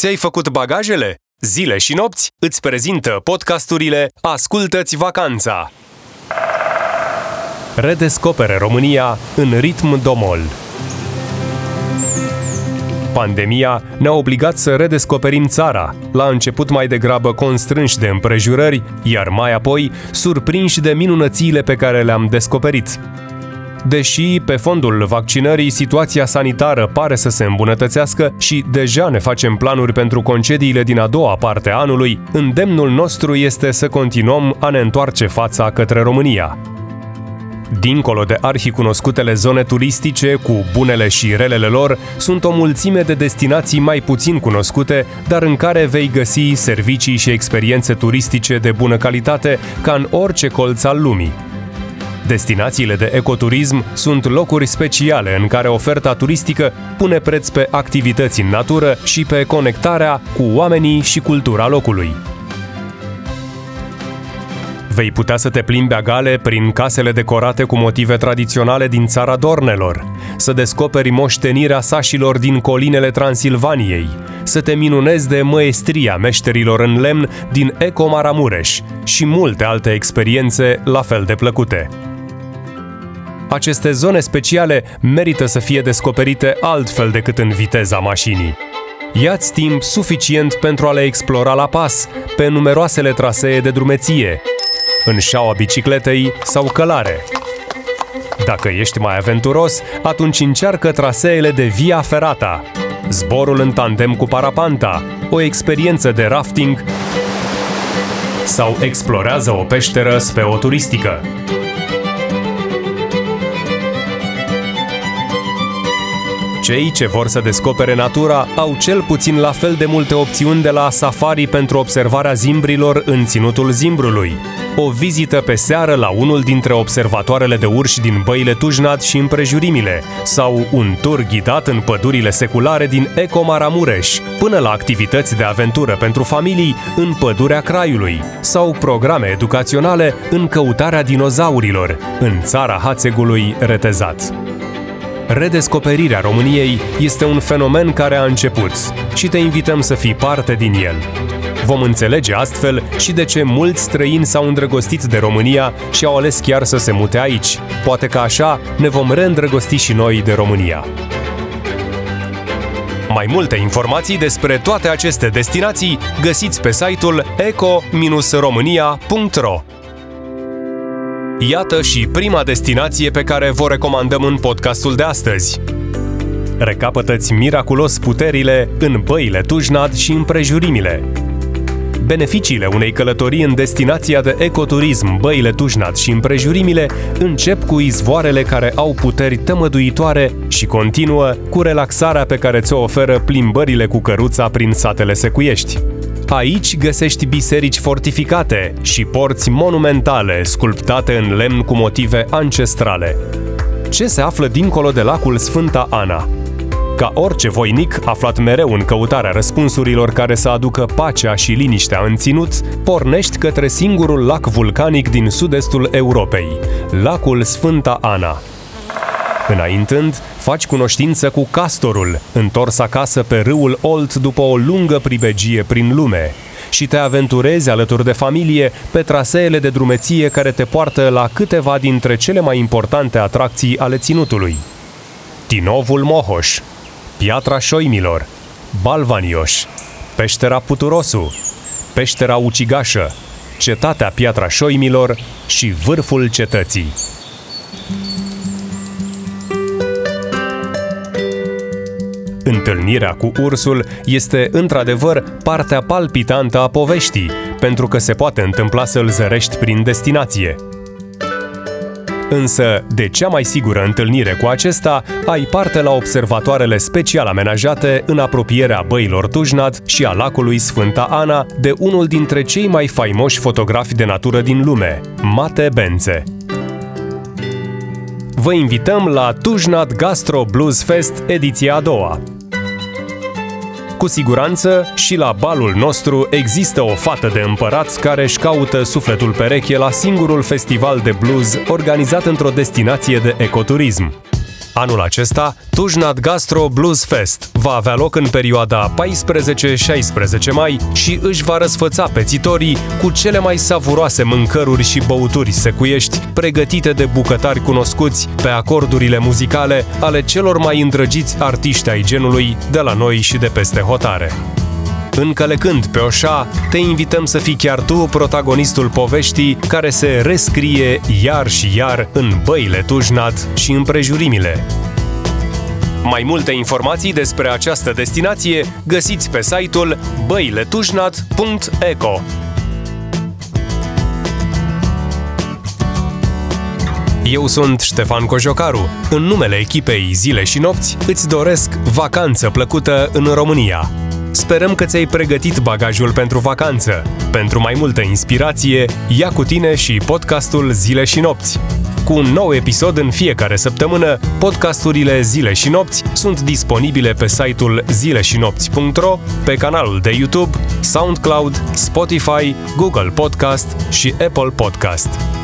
Ți-ai făcut bagajele? Zile și nopți îți prezintă podcasturile Ascultă-ți vacanța! Redescopere România în ritm domol. Pandemia ne-a obligat să redescoperim țara, la început mai degrabă constrânși de împrejurări, iar mai apoi surprinși de minunățiile pe care le-am descoperit. Deși, pe fondul vaccinării, situația sanitară pare să se îmbunătățească și deja ne facem planuri pentru concediile din a doua parte a anului, îndemnul nostru este să continuăm a ne întoarce fața către România. Dincolo de arhicunoscutele zone turistice, cu bunele și relele lor, sunt o mulțime de destinații mai puțin cunoscute, dar în care vei găsi servicii și experiențe turistice de bună calitate ca în orice colț al lumii. Destinațiile de ecoturism sunt locuri speciale în care oferta turistică pune preț pe activități în natură și pe conectarea cu oamenii și cultura locului. Vei putea să te plimbi agale prin casele decorate cu motive tradiționale din țara Dornelor, să descoperi moștenirea sașilor din colinele Transilvaniei, să te minunezi de măestria meșterilor în lemn din Eco Maramureș și multe alte experiențe la fel de plăcute. Aceste zone speciale merită să fie descoperite altfel decât în viteza mașinii. Ia-ți timp suficient pentru a le explora la pas, pe numeroasele trasee de drumeție, în șaua bicicletei sau călare. Dacă ești mai aventuros, atunci încearcă traseele de Via Ferrata, zborul în tandem cu parapanta, o experiență de rafting sau explorează o peșteră speoturistică. Cei ce vor să descopere natura au cel puțin la fel de multe opțiuni de la safari pentru observarea zimbrilor în ținutul zimbrului, o vizită pe seară la unul dintre observatoarele de urși din băile Tujnad și împrejurimile, sau un tur ghidat în pădurile seculare din Eco Maramureș, până la activități de aventură pentru familii în pădurea Craiului, sau programe educaționale în căutarea dinozaurilor, în țara Hațegului retezat. Redescoperirea României este un fenomen care a început și te invităm să fii parte din el. Vom înțelege astfel și de ce mulți străini s-au îndrăgostit de România și au ales chiar să se mute aici. Poate că așa ne vom reîndrăgosti și noi de România. Mai multe informații despre toate aceste destinații găsiți pe site-ul eco-românia.ro Iată și prima destinație pe care vă recomandăm în podcastul de astăzi. Recapătă-ți miraculos puterile în băile Tujnad și împrejurimile. Beneficiile unei călătorii în destinația de ecoturism Băile Tujnad și împrejurimile încep cu izvoarele care au puteri tămăduitoare și continuă cu relaxarea pe care ți-o oferă plimbările cu căruța prin satele secuiești. Aici găsești biserici fortificate și porți monumentale sculptate în lemn cu motive ancestrale. Ce se află dincolo de lacul Sfânta Ana? Ca orice voinic aflat mereu în căutarea răspunsurilor care să aducă pacea și liniștea în ținut, pornești către singurul lac vulcanic din sud-estul Europei, lacul Sfânta Ana. Înaintând, faci cunoștință cu castorul, întors acasă pe râul Olt după o lungă pribegie prin lume, și te aventurezi alături de familie pe traseele de drumeție care te poartă la câteva dintre cele mai importante atracții ale ținutului. Tinovul Mohoș, Piatra Șoimilor, Balvanioș, Peștera Puturosu, Peștera Ucigașă, Cetatea Piatra Șoimilor și Vârful Cetății. Întâlnirea cu ursul este într-adevăr partea palpitantă a poveștii, pentru că se poate întâmpla să-l zărești prin destinație. Însă, de cea mai sigură întâlnire cu acesta, ai parte la observatoarele special amenajate în apropierea băilor Tujnad și a lacului Sfânta Ana de unul dintre cei mai faimoși fotografi de natură din lume, Mate Benze vă invităm la Tujnad Gastro Blues Fest ediția a doua. Cu siguranță și la balul nostru există o fată de împărat care își caută sufletul pereche la singurul festival de blues organizat într-o destinație de ecoturism. Anul acesta, Tujnad Gastro Blues Fest va avea loc în perioada 14-16 mai și își va răsfăța pețitorii cu cele mai savuroase mâncăruri și băuturi secuiești pregătite de bucătari cunoscuți pe acordurile muzicale ale celor mai îndrăgiți artiști ai genului de la noi și de peste hotare. Încălecând pe oșa, te invităm să fii chiar tu protagonistul poveștii care se rescrie iar și iar în băile Tujnat și împrejurimile. Mai multe informații despre această destinație găsiți pe site-ul băiletujnat.eco. Eu sunt Ștefan Cojocaru. În numele echipei Zile și Nopți îți doresc vacanță plăcută în România. Sperăm că ți-ai pregătit bagajul pentru vacanță. Pentru mai multă inspirație, ia cu tine și podcastul Zile și Nopți. Cu un nou episod în fiecare săptămână, podcasturile Zile și Nopți sunt disponibile pe site-ul zileșinopți.ro, pe canalul de YouTube, SoundCloud, Spotify, Google Podcast și Apple Podcast.